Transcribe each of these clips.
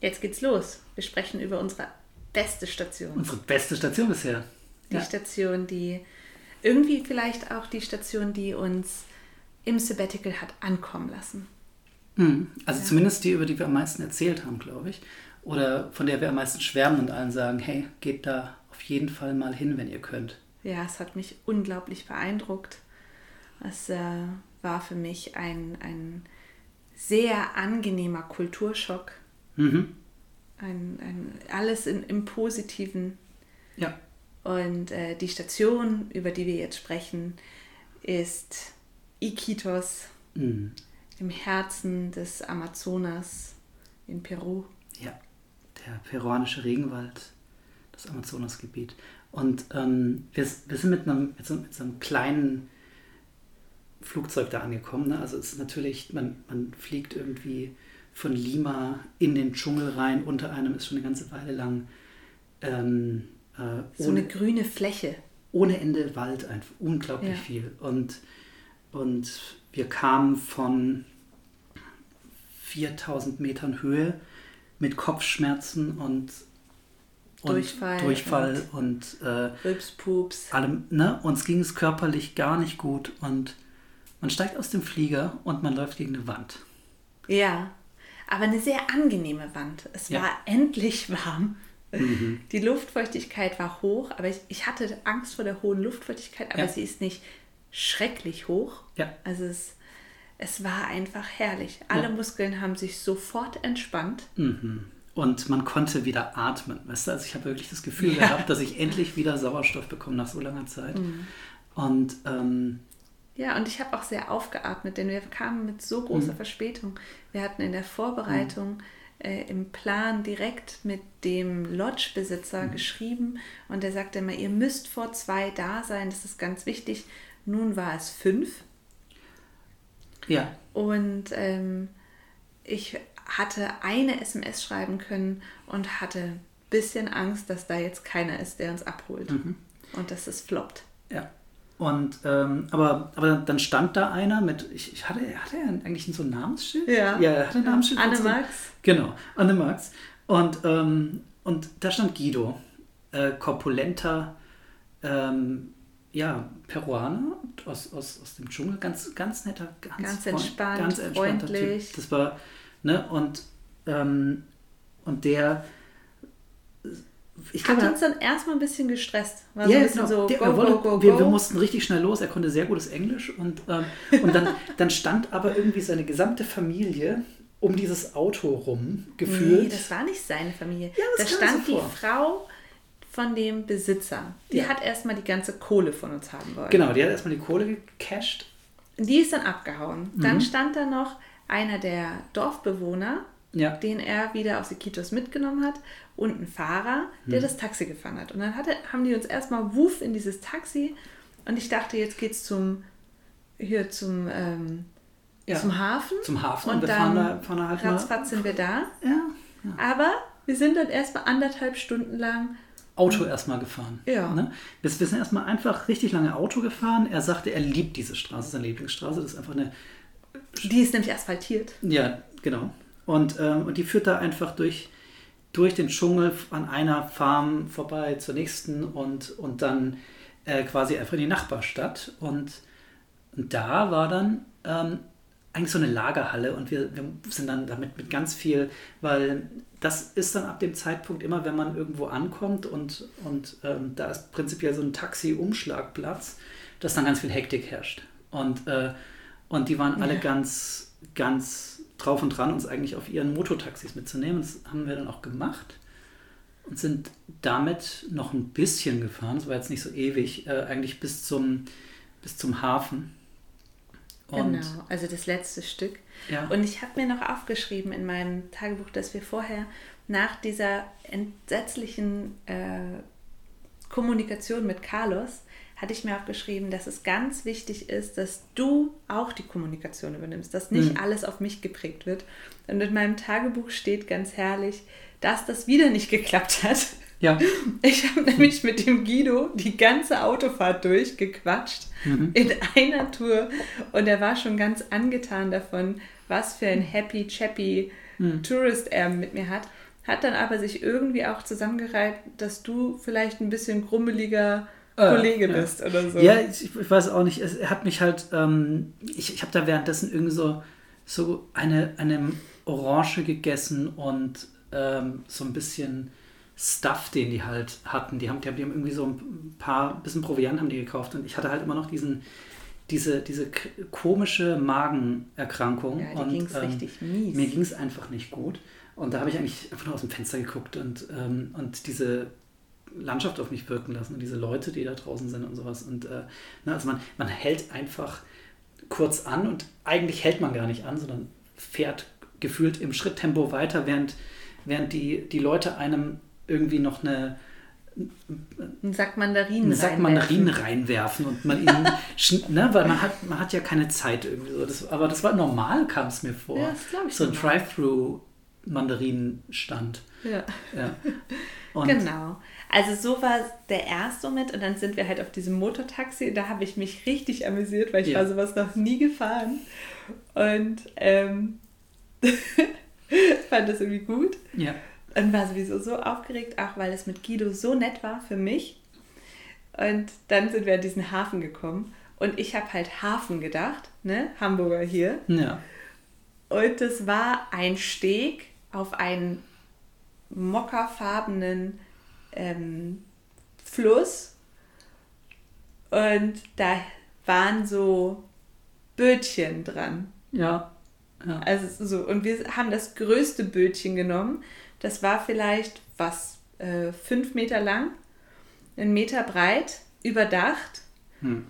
Jetzt geht's los. Wir sprechen über unsere beste Station. Unsere beste Station bisher. Die ja. Station, die irgendwie vielleicht auch die Station, die uns im Sabbatical hat ankommen lassen. Hm. Also ja. zumindest die, über die wir am meisten erzählt haben, glaube ich. Oder von der wir am meisten schwärmen und allen sagen, hey, geht da auf jeden Fall mal hin, wenn ihr könnt. Ja, es hat mich unglaublich beeindruckt. Es äh, war für mich ein, ein sehr angenehmer Kulturschock. Mhm. Ein, ein, alles in, im Positiven. Ja. Und äh, die Station, über die wir jetzt sprechen, ist Iquitos mhm. im Herzen des Amazonas in Peru. Ja, der peruanische Regenwald, das Amazonasgebiet. Und ähm, wir, wir sind mit einem, mit so, mit so einem kleinen Flugzeug da angekommen. Ne? Also es ist natürlich, man, man fliegt irgendwie von Lima in den Dschungel rein. Unter einem ist schon eine ganze Weile lang ähm, äh, so ohne, eine grüne Fläche. Ohne Ende Wald, einfach unglaublich ja. viel. Und, und wir kamen von 4000 Metern Höhe mit Kopfschmerzen und, und Durchfall, Durchfall und, und äh. Allem, ne? Uns ging es körperlich gar nicht gut und man steigt aus dem Flieger und man läuft gegen eine Wand. Ja, aber eine sehr angenehme Wand. Es ja. war endlich warm. Mhm. Die Luftfeuchtigkeit war hoch, aber ich, ich hatte Angst vor der hohen Luftfeuchtigkeit, aber ja. sie ist nicht schrecklich hoch. Ja. Also es, es war einfach herrlich. Alle ja. Muskeln haben sich sofort entspannt. Mhm. Und man konnte wieder atmen. Weißt du? Also ich habe wirklich das Gefühl gehabt, dass ich endlich wieder Sauerstoff bekomme nach so langer Zeit. Mhm. Und ähm, ja, und ich habe auch sehr aufgeatmet, denn wir kamen mit so großer mhm. Verspätung. Wir hatten in der Vorbereitung mhm. äh, im Plan direkt mit dem Lodge-Besitzer mhm. geschrieben und der sagte immer, ihr müsst vor zwei da sein, das ist ganz wichtig. Nun war es fünf. Ja. Und ähm, ich hatte eine SMS schreiben können und hatte ein bisschen Angst, dass da jetzt keiner ist, der uns abholt. Mhm. Und dass es floppt. Ja. Und, ähm, aber, aber dann stand da einer mit, ich, ich hatte, hatte er eigentlich so ein Namensschild? Ja. Ja, er hatte ein Namensschild. Anne Max. Genau, Anne Max. Und, ähm, und da stand Guido, äh, korpulenter, ähm, ja, Peruaner aus, aus, aus dem Dschungel, ganz, ganz netter, ganz, ganz entspannt, ganz freundlich. Typ. Das war, ne, und, ähm, und der ich hat uns dann erstmal ein bisschen gestresst. War ja, so genau. so, Der, go, wollte, go, go, wir, wir, mussten richtig schnell los. Er konnte sehr gutes Englisch und, ähm, und dann, dann stand aber irgendwie seine gesamte Familie um dieses Auto rum gefühlt. Nee, das war nicht seine Familie. Ja, da stand so die Frau von dem Besitzer. Die ja. hat erstmal die ganze Kohle von uns haben wollen. Genau, die hat erstmal die Kohle gecasht. Die ist dann abgehauen. Mhm. Dann stand da noch einer der Dorfbewohner, ja. den er wieder aus Iquitos mitgenommen hat und ein Fahrer, der hm. das Taxi gefahren hat. Und dann hatte, haben die uns erstmal wuff in dieses Taxi und ich dachte, jetzt geht's zum hier zum, ähm, ja. zum Hafen. Zum Hafen und, und dann fahren da, fahren da halt ratzfatz sind wir da. Ja, ja. Aber wir sind dann erstmal anderthalb Stunden lang Auto erstmal gefahren. Ja. Ne? Wir, wir sind erstmal einfach richtig lange Auto gefahren. Er sagte, er liebt diese Straße, seine Lieblingsstraße. Das ist einfach eine. Die ist nämlich asphaltiert. Ja, genau. Und, ähm, und die führt da einfach durch durch den Dschungel an einer Farm vorbei zur nächsten und, und dann äh, quasi einfach in die Nachbarstadt. Und, und da war dann ähm, eigentlich so eine Lagerhalle und wir, wir sind dann damit mit ganz viel, weil das ist dann ab dem Zeitpunkt immer, wenn man irgendwo ankommt und, und ähm, da ist prinzipiell so ein Taxi-Umschlagplatz, dass dann ganz viel Hektik herrscht. Und, äh, und die waren alle ganz, ganz drauf und dran, uns eigentlich auf ihren Mototaxis mitzunehmen. Das haben wir dann auch gemacht und sind damit noch ein bisschen gefahren. Das war jetzt nicht so ewig, äh, eigentlich bis zum, bis zum Hafen. Und genau, also das letzte Stück. Ja. Und ich habe mir noch aufgeschrieben in meinem Tagebuch, dass wir vorher nach dieser entsetzlichen äh, Kommunikation mit Carlos hatte ich mir auch geschrieben, dass es ganz wichtig ist, dass du auch die Kommunikation übernimmst, dass nicht mhm. alles auf mich geprägt wird. Und in meinem Tagebuch steht ganz herrlich, dass das wieder nicht geklappt hat. Ja. Ich habe nämlich mit dem Guido die ganze Autofahrt durchgequatscht mhm. in einer Tour und er war schon ganz angetan davon, was für ein happy, chappy mhm. Tourist er mit mir hat. hat dann aber sich irgendwie auch zusammengereiht, dass du vielleicht ein bisschen grummeliger Kollege ja. bist oder so. Ja, ich, ich weiß auch nicht. Es, er hat mich halt, ähm, ich, ich habe da währenddessen irgendwie so, so eine, eine Orange gegessen und ähm, so ein bisschen Stuff, den die halt hatten. Die haben, die haben, die haben irgendwie so ein paar, bisschen Proviant haben die gekauft und ich hatte halt immer noch diesen, diese, diese komische Magenerkrankung. Ja, und, dir ging es ähm, richtig mies. Mir ging es einfach nicht gut. Und da habe ich eigentlich einfach nur aus dem Fenster geguckt und, ähm, und diese Landschaft auf mich wirken lassen und diese Leute, die da draußen sind und sowas. Und äh, na, also man, man hält einfach kurz an und eigentlich hält man gar nicht an, sondern fährt gefühlt im Schritttempo weiter, während, während die, die Leute einem irgendwie noch eine, einen Sack Mandarinen, einen Sack Mandarinen reinwerfen und man ihnen, schn- ne, weil man hat, man hat ja keine Zeit irgendwie so. Das, aber das war normal, kam es mir vor. Ja, so ein. Drive-Thru-Mandarinenstand. Ja. Ja. Genau. Also so war der erste Moment und dann sind wir halt auf diesem Motortaxi. Da habe ich mich richtig amüsiert, weil ich Ja. war sowas noch nie gefahren. Und ähm, fand das irgendwie gut. ja. Und war sowieso so aufgeregt, auch weil es mit Guido so nett war für mich. Und dann sind wir an diesen Hafen gekommen. Und ich habe halt Hafen gedacht, ne? Hamburger hier. Ja. Und es war ein Steg auf einen mokafarbenen ähm, Fluss. Und da waren so Bötchen dran. Ja. ja. Also so, und wir haben das größte Bötchen genommen. Das war vielleicht was, äh, fünf Meter lang, einen Meter breit, überdacht. Hm.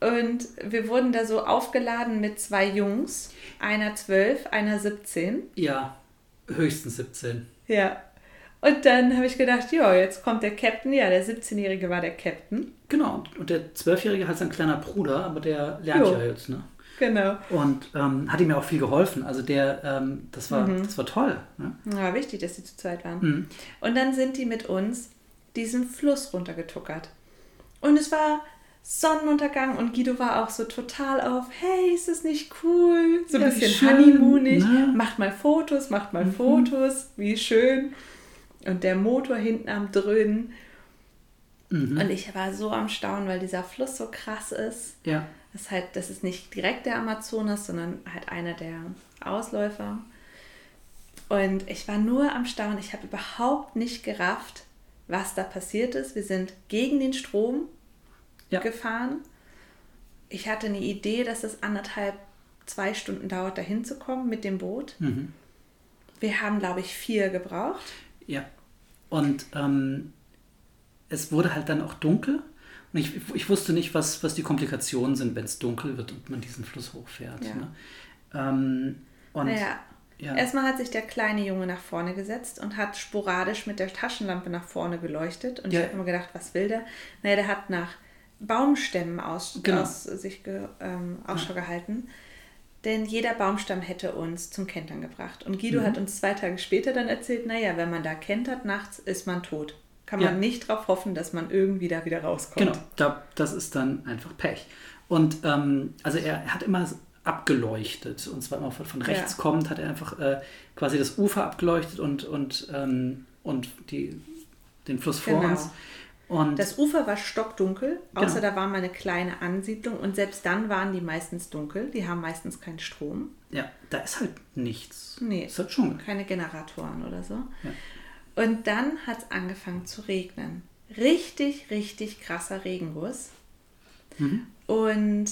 Und wir wurden da so aufgeladen mit zwei Jungs, einer zwölf, einer 17. Ja, höchstens 17. Ja. Und dann habe ich gedacht, ja, jetzt kommt der Captain. Ja, der 17-Jährige war der Captain. Genau, und- der Zwölfjährige hat sein kleiner Bruder, aber der lernt Jo. ja jetzt, ne? Genau. Und ähm, hat ihm ja auch viel geholfen. Also der, ähm, das, war, Mhm. das war toll. Ne? Ja, wichtig, dass die zu zweit waren. Mhm. Und dann sind die mit uns diesen Fluss runtergetuckert. Und es war Sonnenuntergang und Guido war auch so total auf, hey, ist das nicht cool? So ein Ja, bisschen honeymoonig. ne? Macht mal Fotos, macht mal Mhm. Fotos, wie schön. Und der Motor hinten am Dröhnen. Mhm. Und ich war so am Staunen, weil dieser Fluss so krass ist. Ja, Das ist halt, das ist nicht direkt der Amazonas, sondern halt einer der Ausläufer. Und ich war nur am Staunen. Ich habe überhaupt nicht gerafft, was da passiert ist. Wir sind gegen den Strom Ja. gefahren. Ich hatte eine Idee, dass es anderthalb, zwei Stunden dauert, dahin zu kommen mit dem Boot. mhm. Wir haben, glaube ich, vier gebraucht. Ja. Und ähm, es wurde halt dann auch dunkel. Und ich, ich wusste nicht, was, was die Komplikationen sind, wenn es dunkel wird und man diesen Fluss hochfährt. Ja. Ne? Ähm, und naja, ja. erstmal hat sich der kleine Junge nach vorne gesetzt und hat sporadisch mit der Taschenlampe nach vorne geleuchtet. Und Ja. ich habe immer gedacht, was will der? Naja, der hat nach Baumstämmen aus, Genau. aus sich ge, ähm, Ausschau gehalten. Denn jeder Baumstamm hätte uns zum Kentern gebracht. Und Guido Mhm. hat uns zwei Tage später dann erzählt, naja, wenn man da kentert nachts, ist man tot. Kann Ja. man nicht darauf hoffen, dass man irgendwie da wieder rauskommt. Genau, da, das ist dann einfach Pech. Und ähm, also er, hat immer abgeleuchtet. Und zwar immer von, von rechts Ja. kommt, hat er einfach äh, quasi das Ufer abgeleuchtet und, und, ähm, und die, den Fluss vor Genau. uns. Und Das Ufer war stockdunkel, außer Genau. da war mal eine kleine Ansiedlung und selbst dann waren die meistens dunkel. Die haben meistens keinen Strom. ja, da ist halt nichts. Nee. Ist halt Dschungel. keine Generatoren oder so. Ja. Und dann hat es angefangen zu regnen. Richtig, richtig krasser Regenguss. Mhm. Und,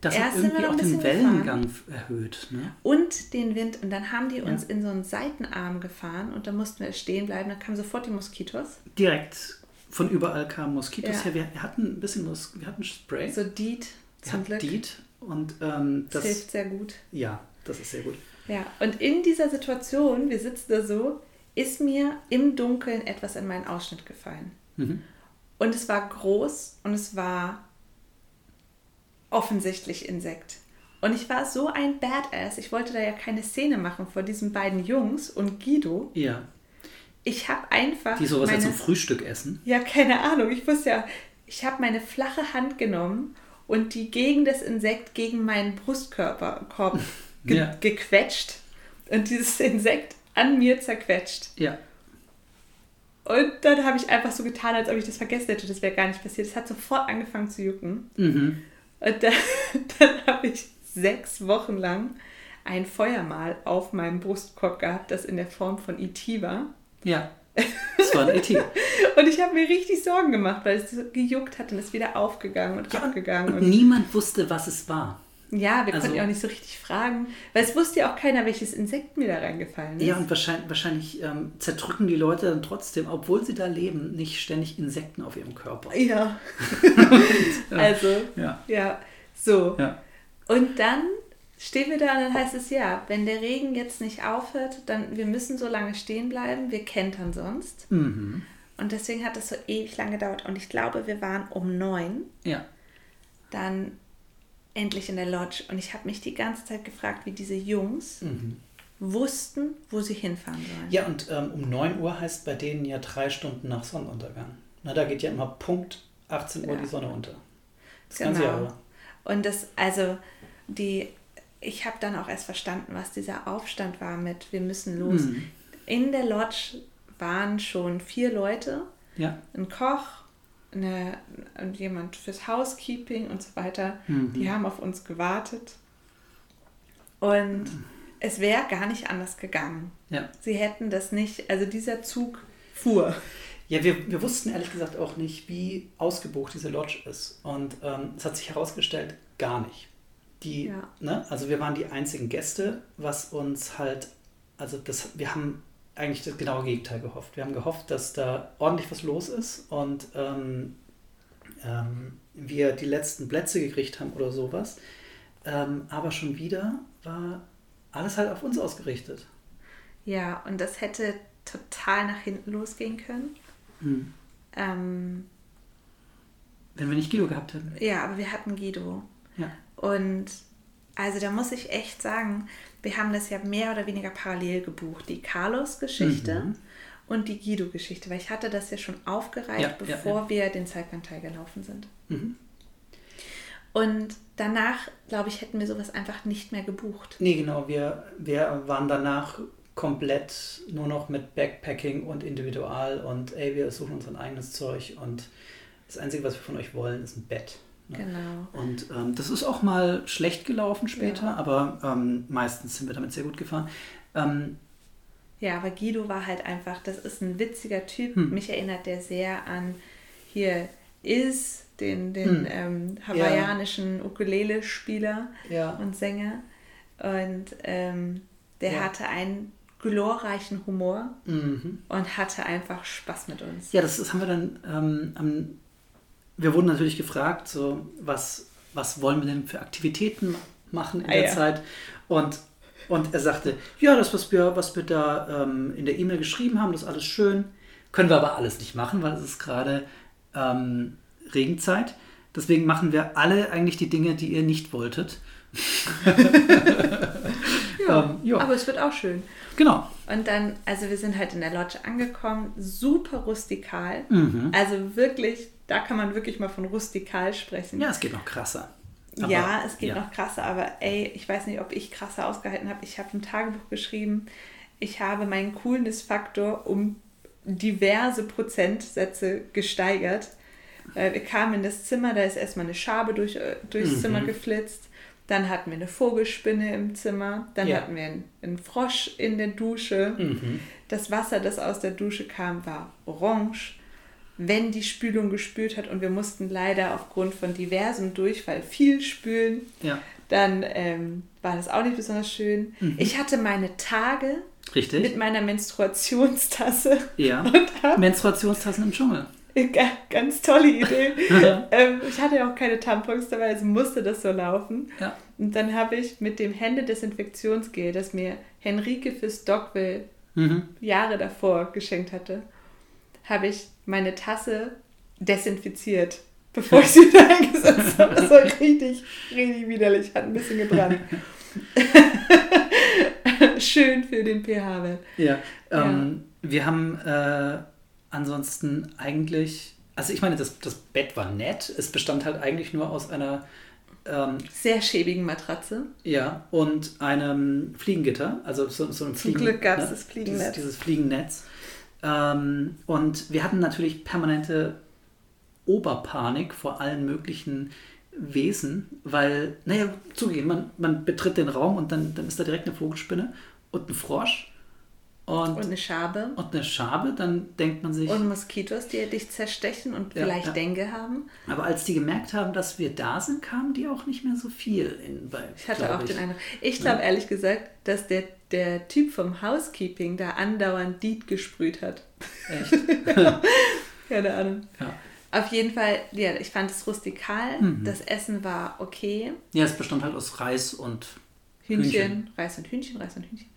Das Erst hat irgendwie auch den Wellengang f- erhöht. Ne? und den Wind. Und dann haben die uns Ja. in so einen Seitenarm gefahren und da mussten wir stehen bleiben. Da kamen sofort die Moskitos. Direkt von überall kamen Moskitos Ja. her. Wir, hatten ein bisschen Mos wir hatten Spray. So wir zum Glück. Deet. Und ähm, Das das, hilft sehr gut. ja, das ist sehr gut. Ja, und in dieser Situation, wir sitzen da so, ist mir im Dunkeln etwas in meinen Ausschnitt gefallen. Mhm. Und es war groß und es war offensichtlich Insekt. Und ich war so ein Badass. Ich wollte da ja keine Szene machen vor diesen beiden Jungs und Guido. Ja, Ich habe einfach. die sowas ja meine, zum Frühstück essen. Ja, keine Ahnung. Ich wusste ja, ich habe meine flache Hand genommen und die gegen das Insekt, gegen meinen Brustkörper Korb ge Ja. gequetscht. Und dieses Insekt an mir zerquetscht. Ja. Und dann habe ich einfach so getan, als ob ich das vergessen hätte. Das wäre gar nicht passiert. Es hat sofort angefangen zu jucken. Mhm. Und dann, dann habe ich sechs Wochen lang ein Feuermal auf meinem Brustkorb gehabt, das in der Form von E.T. war. Ja. Das war ein E E.T. Und ich habe mir richtig Sorgen gemacht, weil es so gejuckt hat und ist wieder aufgegangen und Ja, abgegangen. Und Und niemand wusste, was es war. Ja, wir also- konnten ja auch nicht so richtig fragen, weil es wusste ja auch keiner, welches Insekt mir da reingefallen ist. Ja, und wahrscheinlich, wahrscheinlich ähm, zerdrücken die Leute dann trotzdem, obwohl sie da leben, nicht ständig Insekten auf ihrem Körper. Ja. also, Ja. ja, so. Ja. Und dann stehen wir da und dann heißt es ja, wenn der Regen jetzt nicht aufhört, dann wir müssen so lange stehen bleiben, wir kentern sonst. Mhm. Und deswegen hat es so ewig lang gedauert. Und ich glaube, wir waren um neun Ja. dann endlich in der Lodge. Und ich habe mich die ganze Zeit gefragt, wie diese Jungs Mhm. wussten, wo sie hinfahren sollen. Ja, und ähm, um 9 Uhr heißt bei denen ja drei Stunden nach Sonnenuntergang. Na, da geht ja immer Punkt 18 Uhr Ja. die Sonne unter. Das ganze Genau. Jahr über. Und das, also, die, ich habe dann auch erst verstanden, was dieser Aufstand war mit, wir müssen los. Mhm. In der Lodge waren schon vier Leute, Ja. ein Koch, eine, und jemand fürs Housekeeping und so weiter. Mhm. Die haben auf uns gewartet. Und es wäre gar nicht anders gegangen. Ja. Sie hätten das nicht, also dieser Zug fuhr. Ja, wir, wir wussten ehrlich gesagt auch nicht, wie ausgebucht diese Lodge ist. Und ähm, es hat sich herausgestellt, gar nicht. Die, Ja. ne, also wir waren die einzigen Gäste, was uns halt, also das, wir haben eigentlich das genaue Gegenteil gehofft. Wir haben gehofft, dass da ordentlich was los ist und ähm, ähm, wir die letzten Plätze gekriegt haben oder sowas. Ähm, aber schon wieder war alles halt auf uns ausgerichtet. Ja, und das hätte total nach hinten losgehen können. Hm. Ähm, Wenn wir nicht Guido gehabt hätten. ja, aber wir hatten Guido. Ja. Und also da muss ich echt sagen, wir haben das ja mehr oder weniger parallel gebucht. Die Carlos-Geschichte Mhm. und die Guido-Geschichte, weil ich hatte das ja schon aufgereiht, Ja, ja, bevor wir den Zeitplanteil gelaufen sind. Mhm. Und danach, glaube ich, hätten wir sowas einfach nicht mehr gebucht. Nee, genau. Wir, wir waren danach komplett nur noch mit Backpacking und Individual und ey, wir suchen uns ein eigenes Zeug und das Einzige, was wir von euch wollen, ist ein Bett. Ne? Genau. Und ähm, das ist auch mal schlecht gelaufen später, Ja. aber ähm, meistens sind wir damit sehr gut gefahren. Ähm, Ja, aber Guido war halt einfach, das ist ein witziger Typ. Hm. Mich erinnert der sehr an hier Is, den, den Hm. ähm, hawaiianischen Ukulele-Spieler ja, und Sänger. Und ähm, der Ja. hatte einen glorreichen Humor mhm. und hatte einfach Spaß mit uns. ja, das, das haben wir dann ähm, am, wir wurden natürlich gefragt, so was, was wollen wir denn für Aktivitäten machen in Ah, der ja. Zeit? Und, und er sagte, ja, das, was wir, was wir da ähm, in der E-Mail geschrieben haben, das ist alles schön. Können wir aber alles nicht machen, weil es ist gerade ähm, Regenzeit. Deswegen machen wir alle eigentlich die Dinge, die ihr nicht wolltet. Ähm, ja. Aber es wird auch schön. Genau. Und dann, also wir sind halt in der Lodge angekommen, super rustikal. Mhm. Also wirklich, da kann man wirklich mal von rustikal sprechen. Ja, es geht noch krasser. Aber, ja, es geht ja. noch krasser, aber ey, ich weiß nicht, ob ich krasser ausgehalten habe. Ich habe ein Tagebuch geschrieben. Ich habe meinen Coolness-Faktor um diverse Prozentsätze gesteigert. Weil wir kamen in das Zimmer, da ist erstmal eine Schabe durch, äh, durchs Mhm. Zimmer geflitzt. Dann hatten wir eine Vogelspinne im Zimmer. Dann Ja. hatten wir einen, einen Frosch in der Dusche. Mhm. Das Wasser, das aus der Dusche kam, war orange. Wenn die Spülung gespült hat und wir mussten leider aufgrund von diversem Durchfall viel spülen, Ja, dann ähm, war das auch nicht besonders schön. Mhm. Ich hatte meine Tage richtig. mit meiner Menstruationstasse. ja. Menstruationstassen im Dschungel. Ga- ganz tolle Idee. ähm, ich hatte ja auch keine Tampons dabei, also musste das so laufen. Ja. Und dann habe ich mit dem Händedesinfektionsgel, das mir Henrike fürs Dogville Mhm. Jahre davor geschenkt hatte, habe ich meine Tasse desinfiziert, bevor ich sie da eingesetzt habe. Das war richtig, richtig widerlich, hat ein bisschen gebrannt. Schön für den pH-Wert. Ja, ähm, wir haben äh, ansonsten eigentlich, also ich meine, das, das Bett war nett. Es bestand halt eigentlich nur aus einer ähm, Sehr schäbigen Matratze. ja, und einem Fliegengitter, also so, so ein Zum Fliegen, Glück gab's ne, das Fliegennetz. Dieses, dieses Fliegennetz. Ähm, und wir hatten natürlich permanente Oberpanik vor allen möglichen Wesen, weil, naja, zugeben, man, man betritt den Raum und dann, dann ist da direkt eine Vogelspinne und ein Frosch und, Und eine Schabe. und eine Schabe, dann denkt man sich, Und Moskitos, die dich zerstechen und Ja, vielleicht ja. Dengue haben. aber als die gemerkt haben, dass wir da sind, kamen die auch nicht mehr so viel in bei. Ich hatte auch ich. den Eindruck. Ich glaube ehrlich gesagt, dass der, der Typ vom Housekeeping da andauernd Deed gesprüht hat. Echt? Keine Ahnung. Ja. Auf jeden Fall, ja, ich fand es rustikal. Mhm. Das Essen war okay. ja, es bestand halt aus Reis und Hühnchen, Hühnchen. Reis und Hühnchen, Reis und Hühnchen.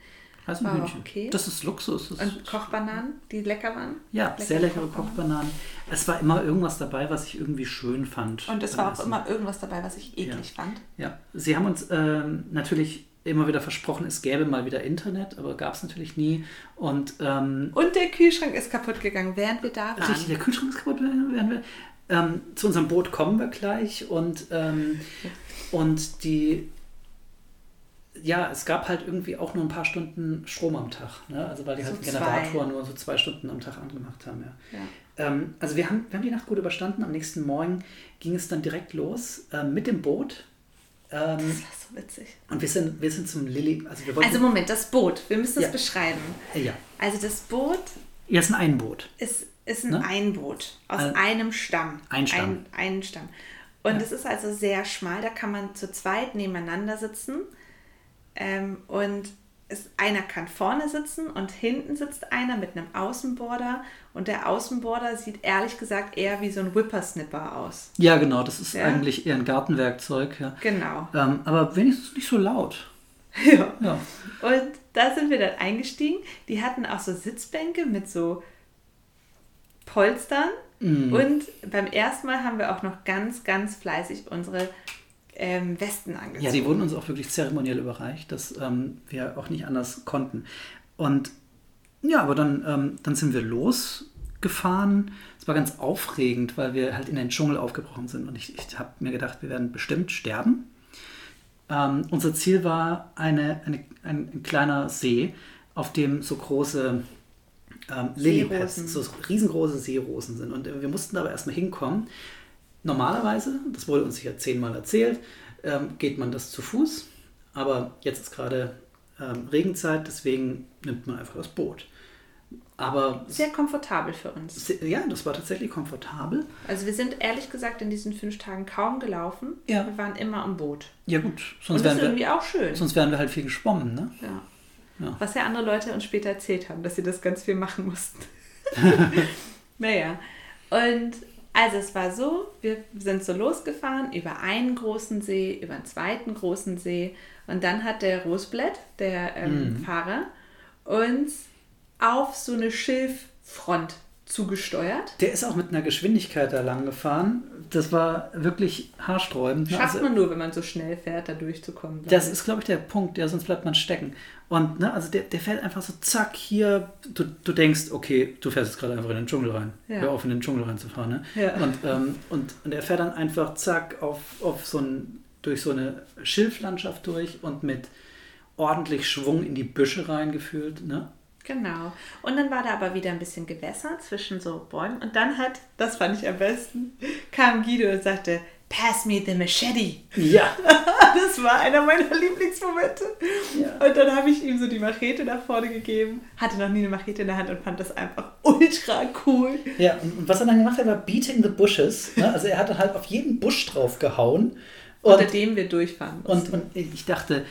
Reis und War Hühnchen. okay. Das ist Luxus. Das Und ist, Kochbananen, die lecker waren. ja, leckere sehr leckere Kochbananen. Kochbananen. Es war immer irgendwas dabei, was ich irgendwie schön fand. Und es war auch Essen. immer irgendwas dabei, was ich eklig fand. Ja, sie haben uns ähm, natürlich immer wieder versprochen, es gäbe mal wieder Internet, aber gab es natürlich nie. Und ähm, Und der Kühlschrank ist kaputt gegangen, während wir da waren. richtig, der Kühlschrank ist kaputt. Werden wir, ähm, zu unserem Boot kommen wir gleich und, ähm, und die ja, es gab halt irgendwie auch nur ein paar Stunden Strom am Tag. Ne? Also weil die halt So den Generator nur so zwei Stunden am Tag angemacht haben. Ja. Ja. Ähm, also wir haben, wir haben die Nacht gut überstanden. Am nächsten Morgen ging es dann direkt los ähm, mit dem Boot. Ähm, Das war so witzig. und wir sind, wir sind zum Lilly. Also wir wollten. Also Moment, das Boot, wir müssen es Ja. beschreiben. äh, ja. Also das Boot Ja, es ist ein Einboot. ist, ist ein Ne? Einboot aus Ein- einem Stamm. Ein Stamm. Ein, ein Stamm. Und Ja. es ist also sehr schmal, da kann man zu zweit nebeneinander sitzen. Ähm, und es, einer kann vorne sitzen und hinten sitzt einer mit einem Außenborder. Und der Außenborder sieht ehrlich gesagt eher wie so ein Whippersnipper aus. Ja, genau. Das ist Ja. eigentlich eher ein Gartenwerkzeug. Ja. Genau. Ähm, aber wenigstens nicht so laut. Ja. Ja. Und da sind wir dann eingestiegen. Die hatten auch so Sitzbänke mit so Polstern. Mhm. Und beim ersten Mal haben wir auch noch ganz, ganz fleißig unsere ähm, Westen angezogen. Ja, die wurden uns auch wirklich zeremoniell überreicht, dass ähm, wir auch nicht anders konnten. Und ja, aber dann, ähm, dann sind wir losgefahren. Es war ganz aufregend, weil wir halt in den Dschungel aufgebrochen sind. Und ich, ich habe mir gedacht, wir werden bestimmt sterben. Ähm, unser Ziel war eine, eine, ein, ein kleiner See, auf dem so große ähm, Seerosen. so riesengroße Seerosen sind. Und wir mussten aber erstmal hinkommen. Normalerweise, das wurde uns ja zehnmal erzählt, ähm, geht man das zu Fuß. Aber jetzt ist gerade ähm, Regenzeit, deswegen nimmt man einfach das Boot. Aber Sehr komfortabel für uns. ja, das war tatsächlich komfortabel. Also wir sind ehrlich gesagt in diesen fünf Tagen kaum gelaufen. Ja. Wir waren immer am Boot. Ja gut, sonst das ist wären, irgendwie wir, auch schön. sonst wären wir halt viel geschwommen. Ne? Ja. Ja. Was ja andere Leute uns später erzählt haben, dass sie das ganz viel machen mussten. naja. Und also es war so, wir sind so losgefahren über einen großen See, über einen zweiten großen See und dann hat der Rosblett, der ähm, Mhm. Fahrer, uns auf so eine Schilffront zugesteuert. Der ist auch mit einer Geschwindigkeit da lang gefahren. Das war wirklich haarsträubend. Schafft Also- man nur, wenn man so schnell fährt, da durchzukommen. Das ist, glaube ich, der Punkt, ja, sonst bleibt man stecken. Und ne, also der, der fährt einfach so zack hier. Du, du denkst, okay, du fährst jetzt gerade einfach in den Dschungel rein. Ja. Hör auf, in den Dschungel reinzufahren. Ne? Ja. Und, ähm, und, und er fährt dann einfach zack auf, auf so ein, durch so eine Schilflandschaft durch und mit ordentlich Schwung in die Büsche reingefühlt. Ne? Genau. Und dann war da aber wieder ein bisschen Gewässer zwischen so Bäumen. Und dann hat, das fand ich am besten, kam Guido und sagte, Pass me the machete. Ja. Das war einer meiner Lieblingsmomente. Ja. Und dann habe ich ihm so die Machete nach vorne gegeben. Hatte noch nie eine Machete in der Hand und fand das einfach ultra cool. Ja, und, was er dann gemacht hat, war Beating the Bushes. Ne? Also er hat halt auf jeden Busch drauf gehauen. Unter dem wir durchfahren mussten. Und, und ich dachte,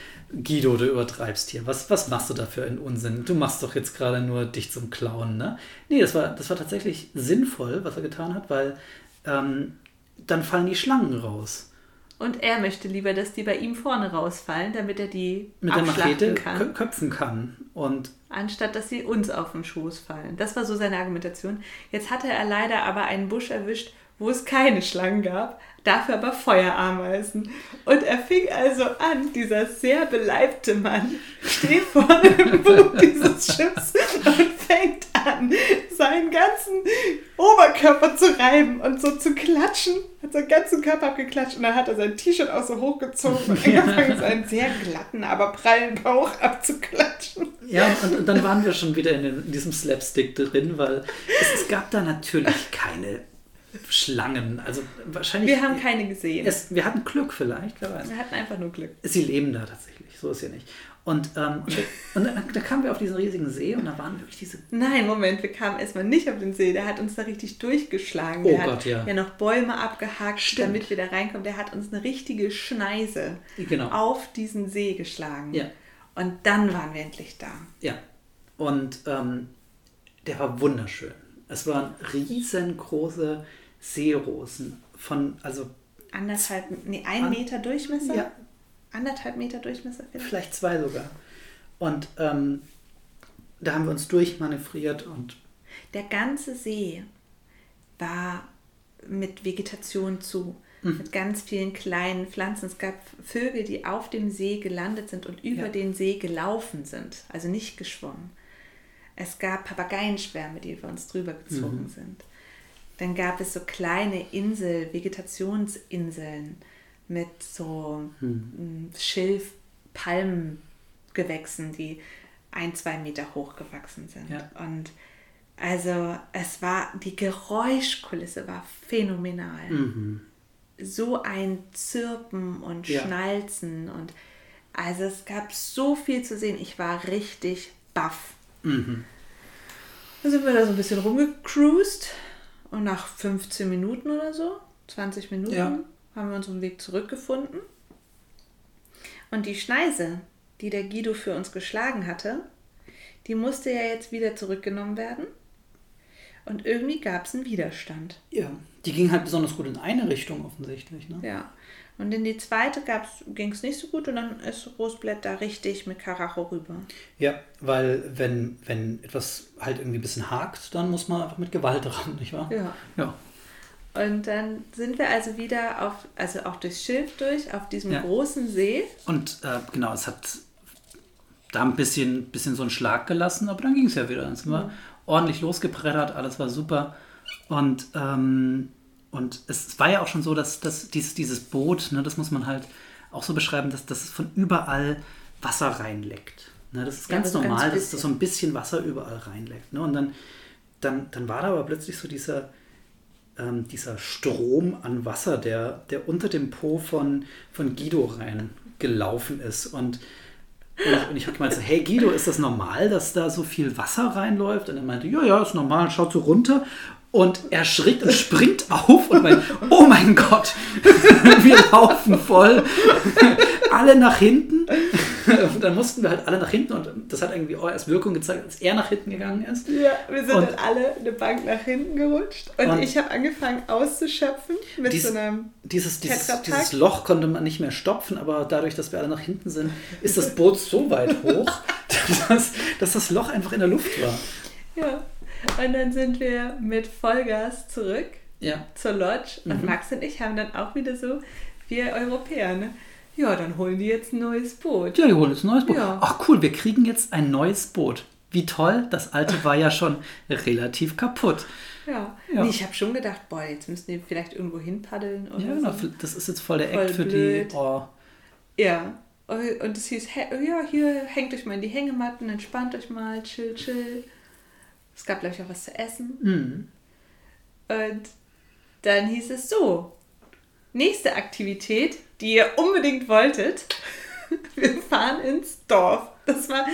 Guido, du übertreibst hier. Was, was machst du da für einen Unsinn? Du machst doch jetzt gerade nur dich zum Clown, ne? Nee, das war, das war tatsächlich sinnvoll, was er getan hat, weil ähm, dann fallen die Schlangen raus. Und er möchte lieber, dass die bei ihm vorne rausfallen, damit er die Mit der Machete kann. kö- köpfen kann. Und anstatt dass sie uns auf den Schoß fallen. Das war so seine Argumentation. Jetzt hatte er leider aber einen Busch erwischt, wo es keine Schlangen gab, dafür aber Feuerameisen. Und er fing also an, dieser sehr beleibte Mann steht vorne im Bug dieses Schiffs und fängt an, seinen ganzen Oberkörper zu reiben und so zu klatschen, hat unseren ganzen Körper abgeklatscht und dann hat er sein T-Shirt auch so hochgezogen und angefangen, seinen sehr glatten, aber prallen Bauch abzuklatschen. Ja, und, und dann waren wir schon wieder in, den, in diesem Slapstick drin, weil es, es gab da natürlich keine Schlangen. Also wahrscheinlich. Wir haben keine gesehen. Es, wir hatten Glück vielleicht, wer weiß. Wir hatten einfach nur Glück. Sie leben da tatsächlich, so ist ja nicht. Und, ähm, und, und da, kamen wir auf diesen riesigen See und da waren wirklich diese. Nein, Moment, wir kamen erstmal nicht auf den See. Der hat uns da richtig durchgeschlagen. Oh der Gott, hat ja. ja noch Bäume abgehakt, Stimmt. damit wir da reinkommen. Der hat uns eine richtige Schneise Genau. auf diesen See geschlagen. Ja. Und dann waren wir endlich da. Ja. Und ähm, der war wunderschön. Es waren riesengroße Seerosen von, also Anderthalb, nee, ein An- Meter Durchmesser? Ja. Anderthalb Meter Durchmesser vielleicht? vielleicht zwei sogar. Und ähm, da haben wir uns durchmanövriert und Der ganze See war mit Vegetation zu, Mhm. mit ganz vielen kleinen Pflanzen. Es gab Vögel, die auf dem See gelandet sind und über Ja. den See gelaufen sind, also nicht geschwommen. Es gab Papageienschwärme, die über uns drüber gezogen Mhm. sind. Dann gab es so kleine Insel, Vegetationsinseln mit so Mhm. mm, Schilf, Palmgewächsen, die ein, zwei Meter hoch gewachsen sind. Ja. Und also es war, die Geräuschkulisse war phänomenal. mhm. So ein Zirpen und Ja. Schnalzen und also es gab so viel zu sehen. Ich war richtig baff. Mhm. Dann sind wir da so ein bisschen rumgecruised und nach 15 Minuten oder so, 20 Minuten, Ja. haben wir unseren Weg zurückgefunden. Und die Schneise, die der Guido für uns geschlagen hatte, die musste ja jetzt wieder zurückgenommen werden. Und irgendwie gab es einen Widerstand. ja, die ging halt besonders gut in eine Richtung offensichtlich. Ne? Ja. Und in die zweite ging es nicht so gut und dann ist Rosblätt da richtig mit Karacho rüber. Ja, weil wenn, wenn etwas halt irgendwie ein bisschen hakt, dann muss man einfach mit Gewalt ran, nicht wahr? Ja. Ja. Und dann sind wir also wieder auf, also auch durchs Schilf durch, auf diesem Ja. großen See. Und äh, genau, es hat da ein bisschen, bisschen so einen Schlag gelassen, aber dann ging es ja wieder. Dann sind wir ordentlich losgebrettert, alles war super. Und, ähm, und es war ja auch schon so, dass, dass dieses, dieses Boot, ne, das muss man halt auch so beschreiben, dass, dass es von überall Wasser reinleckt. Ne, das ist Ja, ganz aber so ganz normal, dass das so ein bisschen Wasser überall reinleckt. Ne? Und dann, dann, dann war da aber plötzlich so dieser, ähm, dieser Strom an Wasser, der, der unter dem Po von, von Guido reingelaufen ist. Und, und, und ich habe gemeint, so, hey Guido, ist das normal, dass da so viel Wasser reinläuft? Und er meinte, ja, ja, ist normal, schaut so runter. Und er schrickt und springt auf und meint, oh mein Gott, wir laufen voll. alle nach hinten. Und dann mussten wir halt alle nach hinten und das hat irgendwie auch erst Wirkung gezeigt, als er nach hinten gegangen ist. Ja, wir sind Und- dann alle eine Bank nach hinten gerutscht und, Und- ich habe angefangen auszuschöpfen mit Dies- so einem. Dieses, dieses, dieses Loch konnte man nicht mehr stopfen, aber dadurch, dass wir alle nach hinten sind, ist das Boot so weit hoch, dass, dass das Loch einfach in der Luft war. Ja. Und dann sind wir mit Vollgas zurück Ja. zur Lodge und Max und ich haben dann auch wieder so, wir Europäer, ne? Ja, dann holen die jetzt ein neues Boot. Ja, die holen jetzt ein neues Boot. Ja. Ach cool, wir kriegen jetzt ein neues Boot. Wie toll, das alte war ja schon relativ kaputt. Ja. Ja. Nee, ich habe schon gedacht, boah, jetzt müssen die vielleicht irgendwo hinpaddeln oder Ja, genau, so. das ist jetzt voll der Voll Act für blöd. die. Oh, Ja. Und es hieß, ja, hier hängt euch mal in die Hängematten, entspannt euch mal, chill, chill. Es gab, glaube ich, auch was zu essen. mhm. Und dann hieß es so, nächste Aktivität, die ihr unbedingt wolltet, wir fahren ins Dorf. Das war,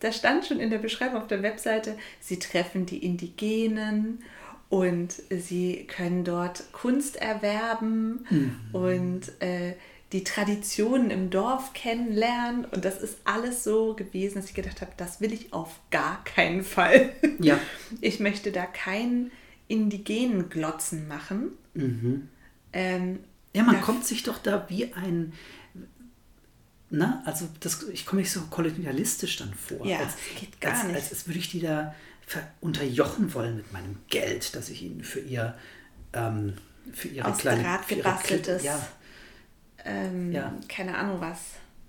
da stand schon in der Beschreibung auf der Webseite, sie treffen die Indigenen und sie können dort Kunst erwerben und äh, die Traditionen im Dorf kennenlernen. Und das ist alles so gewesen, dass ich gedacht habe, das will ich auf gar keinen Fall. Ja. Ich möchte da keinen indigenen Glotzen machen. Mhm. Ähm, Ja, man kommt sich doch da wie ein. Na, also das, ich komme mich so kolonialistisch dann vor. Ja, als, das geht gar als, nicht. Als, als würde ich die da unterjochen wollen mit meinem Geld, das ich ihnen für ihr ähm, für ihre Aus kleine Draht gebasteltes. Ja, ähm, Ja. keine Ahnung was.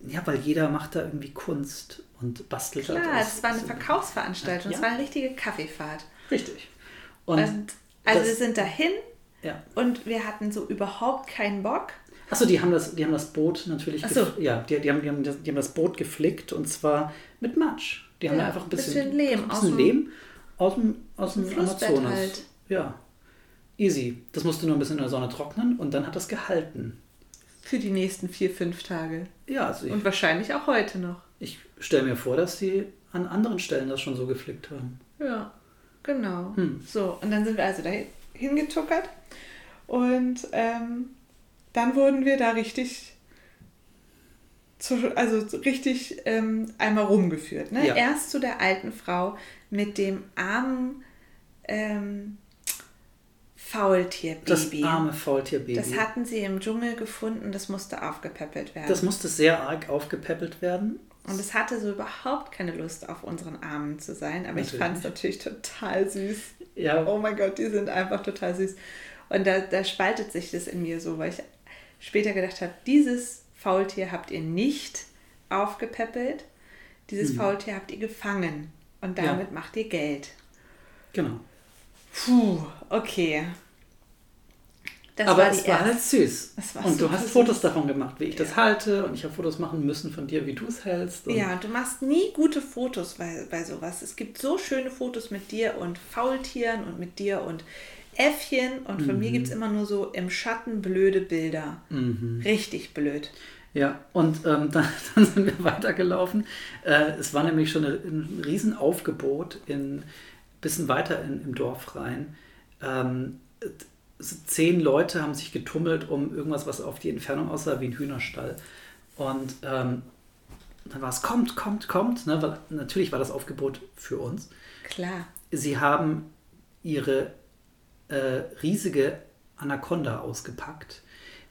ja, weil jeder macht da irgendwie Kunst und bastelt Klar, draus. es war eine Verkaufsveranstaltung, es Ja. war eine richtige Kaffeefahrt. Richtig. Und, Und also wir sind dahin, Ja. Und wir hatten so überhaupt keinen Bock. Achso, die haben das, die haben das Boot natürlich, so. ja, die, die, haben, die, haben das, die haben das Boot geflickt und zwar mit Matsch. Die haben Ja, da einfach ein bisschen, bisschen Lehm ein aus bisschen dem- Lehm aus dem, aus dem Flussbett Amazonas. halt. Ja, easy. Das musste nur ein bisschen in der Sonne trocknen und dann hat das gehalten. Für die nächsten vier, fünf Tage. Ja, also ich, Und wahrscheinlich auch heute noch. ich stelle mir vor, dass die an anderen Stellen das schon so geflickt haben. Ja, genau. Hm. So, und dann sind wir also da hingetuckert. Und ähm, dann wurden wir da richtig, zu, also so richtig ähm, einmal rumgeführt. Ne? Ja. Erst zu der alten Frau mit dem armen ähm, Faultierbaby. Das arme Faultierbaby. Das hatten sie im Dschungel gefunden, das musste aufgepäppelt werden. Das musste sehr arg aufgepäppelt werden. Und es hatte so überhaupt keine Lust, auf unseren Armen zu sein. Aber ich Natürlich fand es natürlich total süß. Ja, Oh mein Gott, die sind einfach total süß. Und da, da spaltet sich das in mir so, weil ich später gedacht habe, dieses Faultier habt ihr nicht aufgepäppelt, dieses Faultier habt ihr gefangen und Mhm. Ja. damit macht ihr Geld. genau. Puh, okay. Das Aber war es war halt süß. War und du hast süß. Fotos davon gemacht, wie ich das halte. Und ich habe Fotos machen müssen von dir, wie du es hältst. Ja, du machst nie gute Fotos bei, bei sowas. Es gibt so schöne Fotos mit dir und Faultieren und mit dir und Äffchen. Und von mir gibt es immer nur so im Schatten blöde Bilder. Richtig blöd. Ja, und ähm, dann, dann sind wir weitergelaufen. Äh, es war nämlich schon ein, ein Riesenaufgebot in bisschen weiter in, im Dorf rein. Ähm, zehn Leute haben sich getummelt um irgendwas, was auf die Entfernung aussah wie ein Hühnerstall. Und ähm, dann war es, kommt, kommt, kommt. Ne? Weil, natürlich war das Aufgebot für uns. Klar. Sie haben ihre äh, riesige Anaconda ausgepackt,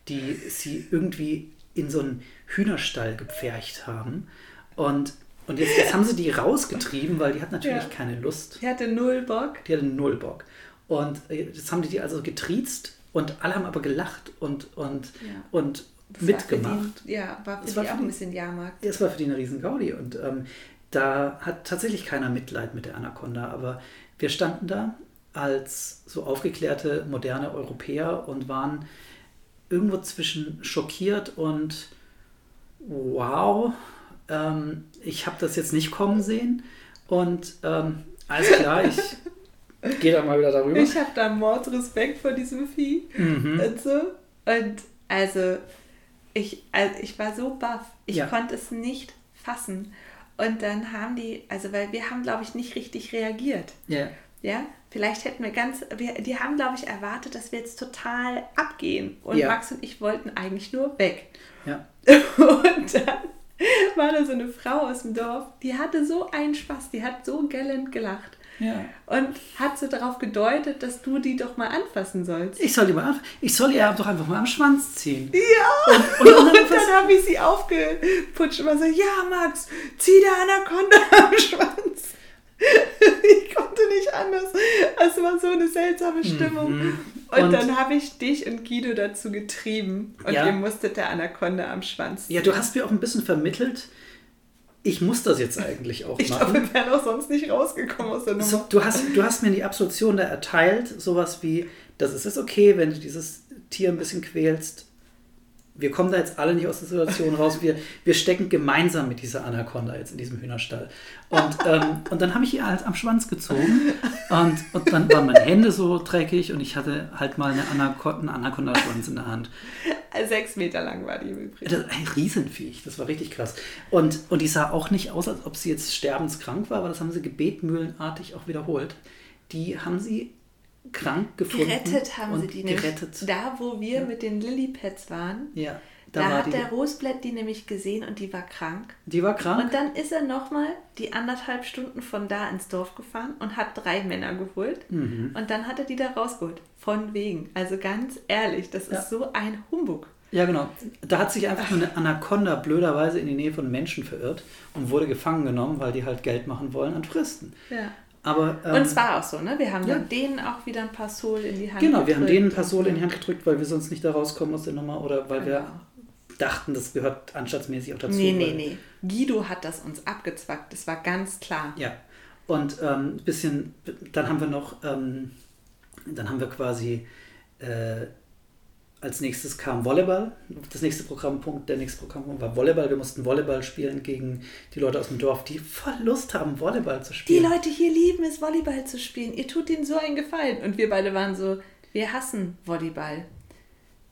die sie irgendwie in so einen Hühnerstall gepfercht haben. Und, und jetzt, jetzt haben sie die rausgetrieben, weil die hat natürlich Ja. keine Lust. Ich hatte null Bock. Die hatte null Bock. Und äh, jetzt haben die die also getriezt und alle haben aber gelacht und, und, Ja. und Das war mitgemacht. Die, ja, war für Das die war für auch die- ein bisschen Jahrmarkt. Es war für die eine riesen Gaudi und ähm, da hat tatsächlich keiner Mitleid mit der Anaconda, aber wir standen da als so aufgeklärte, moderne Europäer und waren irgendwo zwischen schockiert und wow, ähm, ich habe das jetzt nicht kommen sehen und ähm, alles klar, ich gehe da mal wieder darüber. Ich habe da Mordrespekt vor diesem Vieh. Mhm. Und so. Und also ich, also ich war so baff. Ich Ja. konnte es nicht fassen. Und dann haben die, also weil wir haben, glaube ich, nicht richtig reagiert. Ja, Ja, vielleicht hätten wir ganz, wir, die haben, glaube ich, erwartet, dass wir jetzt total abgehen. Und Ja. Max und ich wollten eigentlich nur weg. ja. Und dann war da so eine Frau aus dem Dorf, die hatte so einen Spaß, die hat so gellend gelacht. Ja. Und hat so darauf gedeutet, dass du die doch mal anfassen sollst. Ich soll die mal, ich soll ihr doch einfach mal am Schwanz ziehen. Ja! Und, dann habe ich sie aufgeputscht und war so, ja Max, zieh der Anaconda am Schwanz. Ich konnte nicht anders. Es war so eine seltsame Stimmung. Und, Mhm. Und- dann habe ich dich und Guido dazu getrieben. Und Ja. ihr musstet der Anaconda am Schwanz Ja, du hast mir auch ein bisschen vermittelt, ich muss das jetzt eigentlich auch Ich machen. glaube, wir wären auch sonst nicht rausgekommen aus der Nummer. So, du, hast, du hast mir die Absolution da erteilt, sowas wie, das ist es okay, wenn du dieses Tier ein bisschen quälst. Wir kommen da jetzt alle nicht aus der Situation raus. Wir, wir stecken gemeinsam mit dieser Anaconda jetzt in diesem Hühnerstall. Und, ähm, und dann habe ich ihr halt am Schwanz gezogen. Und, und dann waren meine Hände so dreckig und ich hatte halt mal eine Anaconda, einen Anaconda-Schwanz in der Hand. Sechs Meter lang war die im Übrigen. Das, ein Riesenviech, das war richtig krass. Und, und die sah auch nicht aus, als ob sie jetzt sterbenskrank war, aber das haben sie gebetmühlenartig auch wiederholt. Die haben sie krank gefunden. Gerettet haben sie die gerettet. nämlich. Da, wo wir mit den Lilypads waren, Ja, da, da, war hat der Rosblatt die nämlich gesehen und die war krank. die war krank. Und dann ist er nochmal die anderthalb Stunden von da ins Dorf gefahren und hat drei Männer geholt. Mhm. Und dann hat er die da rausgeholt. Von wegen. Also ganz ehrlich, das Ja. ist so ein Humbug. ja, genau. Da hat sich einfach eine Anaconda blöderweise in die Nähe von Menschen verirrt und wurde gefangen genommen, weil die halt Geld machen wollen an Touristen. Ja. Aber, ähm, Und es war auch so, ne? Wir haben ja. denen auch wieder ein paar Sol in die Hand Genau, wir haben gedrückt. denen ein paar Sohle in die Hand gedrückt, weil wir sonst nicht da rauskommen aus der Nummer oder weil wir Genau. dachten, das gehört anstandsmäßig auch dazu. Nee, nee, nee. Guido hat das uns abgezwackt. Das war ganz klar. Ja, und ähm, ein bisschen, dann haben wir noch, ähm, dann haben wir quasi äh, als nächstes kam Volleyball. Das nächste Programmpunkt, der nächste Programmpunkt war Volleyball. Wir mussten Volleyball spielen gegen die Leute aus dem Dorf, die voll Lust haben, Volleyball zu Die spielen. Leute hier lieben es, Volleyball zu spielen. Ihr tut ihnen so einen Gefallen. Und wir beide waren so, wir hassen Volleyball.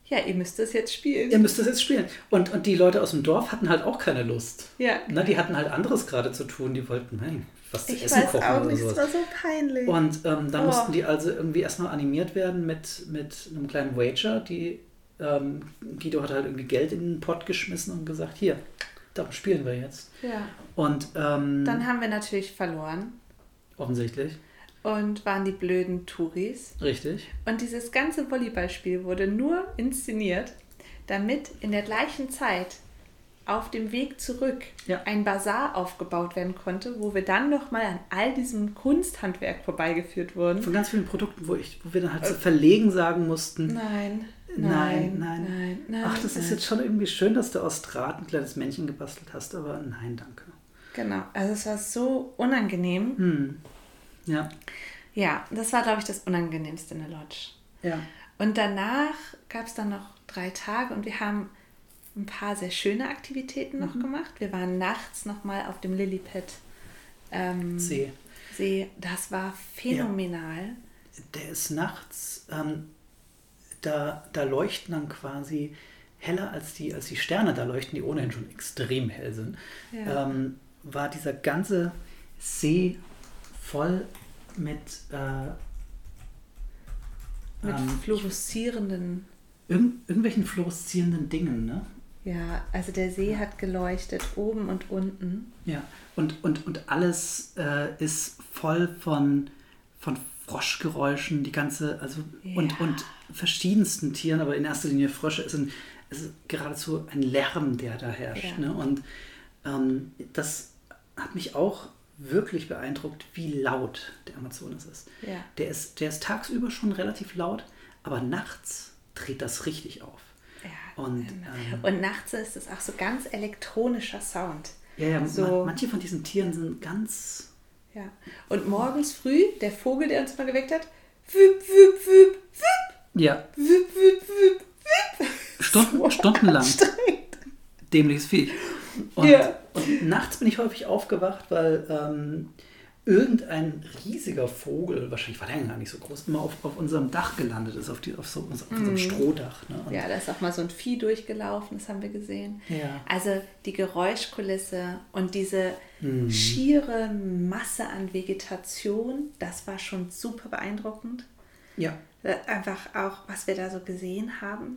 Ja, ihr müsst das jetzt spielen. Ihr müsst das jetzt spielen. Und, und die Leute aus dem Dorf hatten halt auch keine Lust. Ja. Na, die hatten halt anderes gerade zu tun. Die wollten, hey, was zu Ich essen weiß kochen auch oder nicht, sowas. war so peinlich. Und ähm, dann Oh. mussten die also irgendwie erstmal animiert werden mit, mit einem kleinen Wager. Die, ähm, Guido hat halt irgendwie Geld in den Pott geschmissen und gesagt, hier, darum spielen wir jetzt. ja. Und ähm, Dann haben wir natürlich verloren offensichtlich, und waren die blöden Touris. richtig. Und dieses ganze Volleyballspiel wurde nur inszeniert, damit in der gleichen Zeit auf dem Weg zurück Ja. ein Bazar aufgebaut werden konnte, wo wir dann nochmal an all diesem Kunsthandwerk vorbeigeführt wurden. Von ganz vielen Produkten, wo, ich, wo wir dann halt so verlegen sagen mussten, Nein, Nein, nein, nein. nein, nein. ach, das ist nein. jetzt schon irgendwie schön, dass du aus Draht ein kleines Männchen gebastelt hast, aber nein, danke. Genau, also es war so unangenehm. Hm. Ja, Ja, das war, glaube ich, das Unangenehmste in der Lodge. ja. Und danach gab es dann noch drei Tage und wir haben ein paar sehr schöne Aktivitäten noch gemacht. Wir waren nachts nochmal auf dem Lillipad ähm, See. See. Das war phänomenal. Der ist nachts, ähm, da, da leuchten dann quasi heller als die, als die Sterne, da leuchten die ohnehin schon extrem hell sind, Ja. ähm, war dieser ganze See voll mit, äh, Mit ähm, fluoreszierenden. irgend, irgendwelchen fluoreszierenden Dingen, ne? Ja, also der See hat geleuchtet, oben und unten. Ja, und, und, und alles äh, ist voll von, von Froschgeräuschen, die ganze, also und, Ja. und verschiedensten Tieren, aber in erster Linie Frösche. Es, sind, es ist geradezu ein Lärm, der da herrscht. Ja. Ne? Und ähm, das hat mich auch wirklich beeindruckt, wie laut der Amazonas ist. Ja. Der ist. Der ist tagsüber schon relativ laut, aber nachts dreht das richtig auf. Und, ähm, und nachts ist es auch so ganz elektronischer Sound. Ja, ja, So. ma- manche von diesen Tieren sind ganz Ja. Und morgens früh, der Vogel, der uns mal geweckt hat, wüp, wüp, wüp, Ja, wüp, wüp, wüp, wüp. Stunden, stundenlang. Anstrengend. Dämliches Viech. Und, Ja. und nachts bin ich häufig aufgewacht, weil ähm, irgendein riesiger Vogel, wahrscheinlich war der gar nicht so groß, immer auf, auf unserem Dach gelandet ist, auf, die, auf, so, auf unserem Strohdach. Ne? Mhm. Ja, da ist auch mal so ein Vieh durchgelaufen, das haben wir gesehen. Ja. Also die Geräuschkulisse und diese Mhm. schiere Masse an Vegetation, das war schon super beeindruckend. ja. Äh, Einfach auch, was wir da so gesehen haben.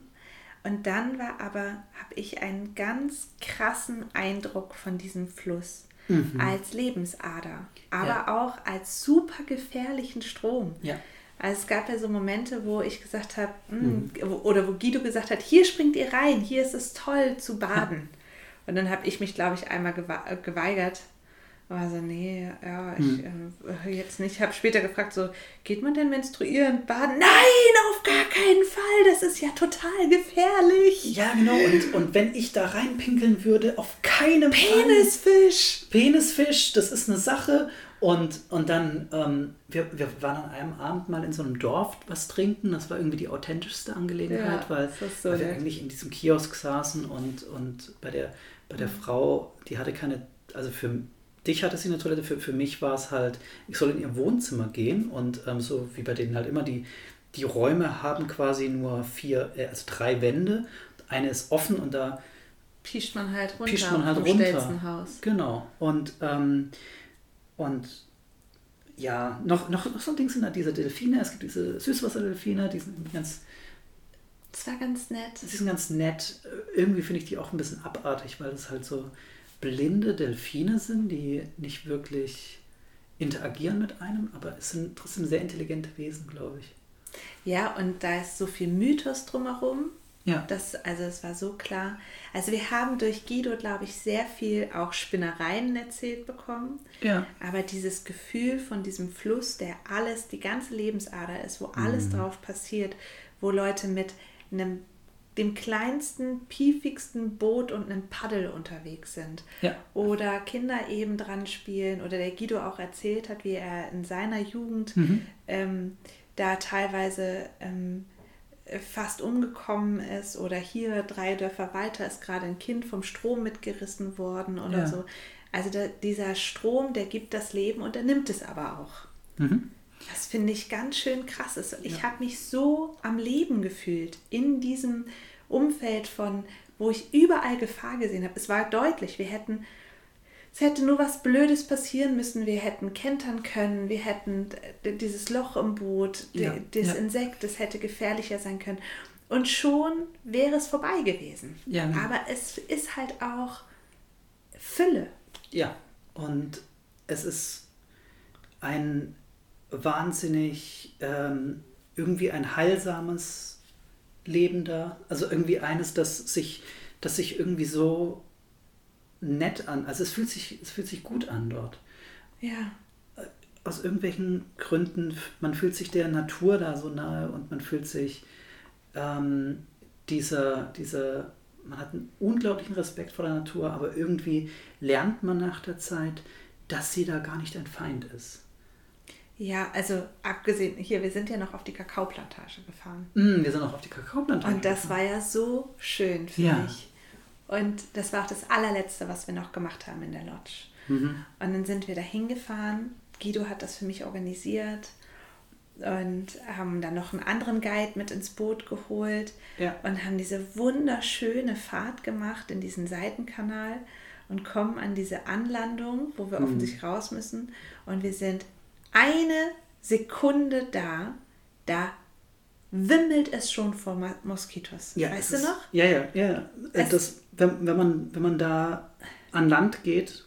Und dann war aber, habe ich einen ganz krassen Eindruck von diesem Fluss als Lebensader, aber Ja. auch als super gefährlichen Strom. Ja. Also es gab ja so Momente, wo ich gesagt habe, wo- oder wo Guido gesagt hat, hier springt ihr rein, hier ist es toll zu baden. Und dann habe ich mich, glaube ich, einmal äh, geweigert. War so, nee, ja, ich äh, jetzt nicht. Ich habe später gefragt, so, geht man denn menstruierend baden? Nein, auf gar keinen Fall, das ist ja total gefährlich. Ja, genau. Und, und wenn ich da reinpinkeln würde, auf keinem Penisfisch. Fall. Penisfisch, das ist eine Sache. Und, und dann, ähm, wir, wir waren an einem Abend mal in so einem Dorf was trinken. Das war irgendwie die authentischste Angelegenheit, Ja, weil, so weil wir eigentlich in diesem Kiosk saßen und, und bei der, bei der Frau, die hatte keine, also für dich hatte sie eine Toilette, für, für mich war es halt, ich soll in ihr Wohnzimmer gehen und ähm, so wie bei denen halt immer, die, die Räume haben quasi nur vier, äh, also drei Wände. Eine ist offen und da Pischt man halt runter pischt man halt runter. Genau. Und, ähm, und ja, noch, noch, noch so ein Ding sind da diese Delfine. Es gibt diese Süßwasserdelfine, die sind ganz, Das war ganz nett. die sind ganz nett. Irgendwie finde ich die auch ein bisschen abartig, weil es halt so blinde Delfine sind, die nicht wirklich interagieren mit einem, aber es sind trotzdem sehr intelligente Wesen, glaube ich. Ja, und da ist so viel Mythos drumherum. Ja. Das, also es war so klar. Also wir haben durch Guido, glaube ich, sehr viel auch Spinnereien erzählt bekommen. Ja. Aber dieses Gefühl von diesem Fluss, der alles, die ganze Lebensader ist, wo alles Mhm. drauf passiert, wo Leute mit einem dem kleinsten, piefigsten Boot und einem Paddel unterwegs sind. Ja. Oder Kinder eben dran spielen. Oder der Guido auch erzählt hat, wie er in seiner Jugend Mhm. ähm, da teilweise ähm, fast umgekommen ist oder hier drei Dörfer weiter ist gerade ein Kind vom Strom mitgerissen worden oder Ja. so. Also der, dieser Strom, der gibt das Leben und er nimmt es aber auch. Das finde ich ganz schön krass. Es- Ich habe mich so am Leben gefühlt in diesem Umfeld von, wo ich überall Gefahr gesehen habe. Es war deutlich, wir hätten, es hätte nur was Blödes passieren müssen. Wir hätten kentern können, wir hätten dieses Loch im Boot, Ja, das ja. Insekt, das hätte gefährlicher sein können. Und schon wäre es vorbei gewesen. Ja, genau. Aber es ist halt auch Fülle. Ja, und es ist ein wahnsinnig, ähm, irgendwie ein heilsames Leben da. Also irgendwie eines, das sich, das sich irgendwie so nett an, also es fühlt sich, es fühlt sich gut an dort. Ja. Aus irgendwelchen Gründen, man fühlt sich der Natur da so nahe und man fühlt sich ähm, dieser, dieser, man hat einen unglaublichen Respekt vor der Natur, aber irgendwie lernt man nach der Zeit, dass sie da gar nicht ein Feind ist. Ja, also abgesehen, hier, wir sind ja noch auf die Kakaoplantage gefahren. Mm, wir sind auch auf die Kakaoplantage. Und das gefahren. war ja so schön für Ja. mich. Und das war auch das allerletzte, was wir noch gemacht haben in der Lodge. Mhm. Und dann sind wir da hingefahren. Guido hat das für mich organisiert und haben dann noch einen anderen Guide mit ins Boot geholt Ja. und haben diese wunderschöne Fahrt gemacht in diesen Seitenkanal und kommen an diese Anlandung, wo Mhm. wir offensichtlich raus müssen. Und wir sind eine Sekunde da, da wimmelt es schon vor Moskitos. Ja, weißt du ist, noch? Ja, ja, ja. ja. Es- Das, wenn, wenn, man, wenn man da an Land geht,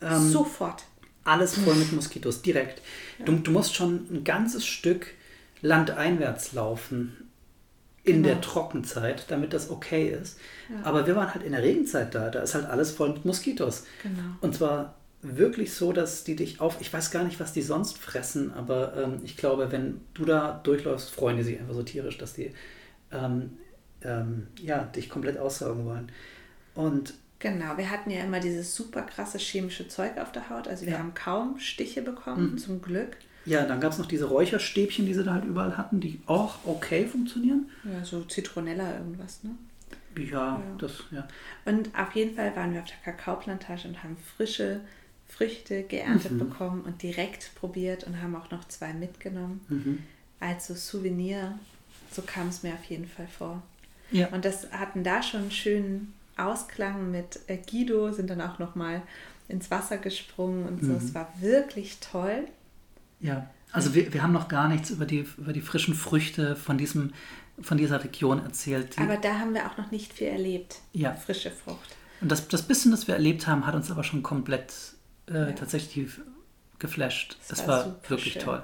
ähm, Sofort. alles voll mit Moskitos, direkt. Du, du musst schon ein ganzes Stück landeinwärts laufen in Genau. der Trockenzeit, damit das okay ist. Aber wir waren halt in der Regenzeit da, da ist halt alles voll mit Moskitos. Genau. Und zwar wirklich so, dass die dich auf, ich weiß gar nicht, was die sonst fressen, aber ähm, ich glaube, wenn du da durchläufst, freuen die sich einfach so tierisch, dass die ähm, ähm, ja, dich komplett aussaugen wollen. Und Genau, wir hatten ja immer dieses super krasse chemische Zeug auf der Haut. Also wir Ja. haben kaum Stiche bekommen, zum Glück. ja, dann gab es noch diese Räucherstäbchen, die sie da halt überall hatten, die auch okay funktionieren. Ja, so Zitronella irgendwas, ne? Ja, das, ja. Und auf jeden Fall waren wir auf der Kakaoplantage und haben frische Früchte geerntet bekommen und direkt probiert und haben auch noch zwei mitgenommen. Als so Souvenir, so kam es mir auf jeden Fall vor. Ja. Und das hatten da schon einen schönen Ausklang mit äh, Guido, sind dann auch noch mal ins Wasser gesprungen und so. Es war wirklich toll. Ja, also wir, wir haben noch gar nichts über die, über die frischen Früchte von, diesem, von dieser Region erzählt. Aber da haben wir auch noch nicht viel erlebt. Ja. Frische Frucht. und das, das bisschen, das wir erlebt haben, hat uns aber schon komplett äh, tatsächlich geflasht. Das Das war war, wirklich schön. toll.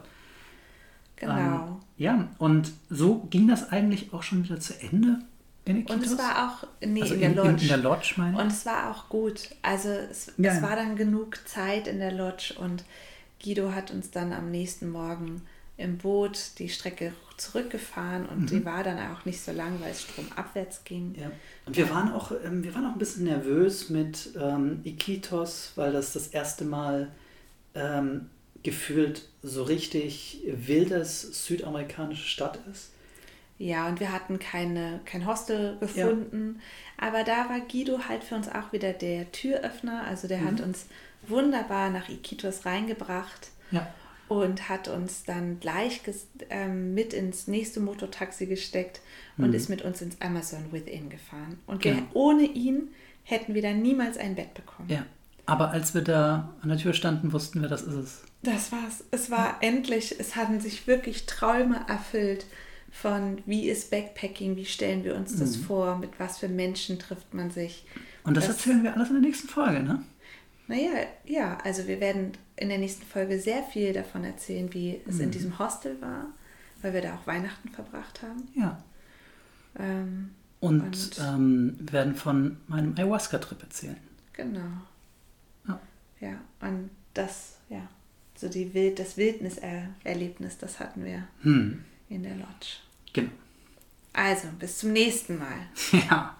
Genau. Ähm, ja, und so ging das eigentlich auch schon wieder zu Ende in und es war auch, nee, also in der in, Lodge. in, in der Lodge, meine ich. Und es war auch gut. Also es, Ja, es ja. war dann genug Zeit in der Lodge und Guido hat uns dann am nächsten Morgen im Boot die Strecke zurückgefahren und die war dann auch nicht so lang, weil es stromabwärts ging. Mhm. Ja. Und wir waren auch, ähm, wir waren auch ein bisschen nervös mit ähm, Iquitos, weil das das erste Mal ähm, gefühlt so richtig wildes südamerikanische Stadt ist. Ja, und wir hatten keine, kein Hostel gefunden. Aber da war Guido halt für uns auch wieder der Türöffner. Also der Mhm. hat uns wunderbar nach Iquitos reingebracht. Ja. Und hat uns dann gleich ähm, mit ins nächste Motortaxi gesteckt und ist mit uns ins Amazon Within gefahren. Und Mhm. Genau. ohne ihn hätten wir dann niemals ein Bett bekommen. Ja. Aber als wir da an der Tür standen, wussten wir, das ist es. Das war's. Es war endlich, es hatten sich wirklich Träume erfüllt von wie ist Backpacking, wie stellen wir uns Mhm. das vor, mit was für Menschen trifft man sich. Und das, Das- erzählen wir alles in der nächsten Folge, ne? Naja, ja, also wir werden in der nächsten Folge sehr viel davon erzählen, wie es Mhm. in diesem Hostel war, weil wir da auch Weihnachten verbracht haben. Ja. Ähm, Und, Und- ähm, wir werden von meinem Ayahuasca-Trip erzählen. Genau. Ja. Ja, und das, ja, so die Wild, das Wildniserlebnis, das hatten wir Hm. in der Lodge. Genau. Also, bis zum nächsten Mal. Ja.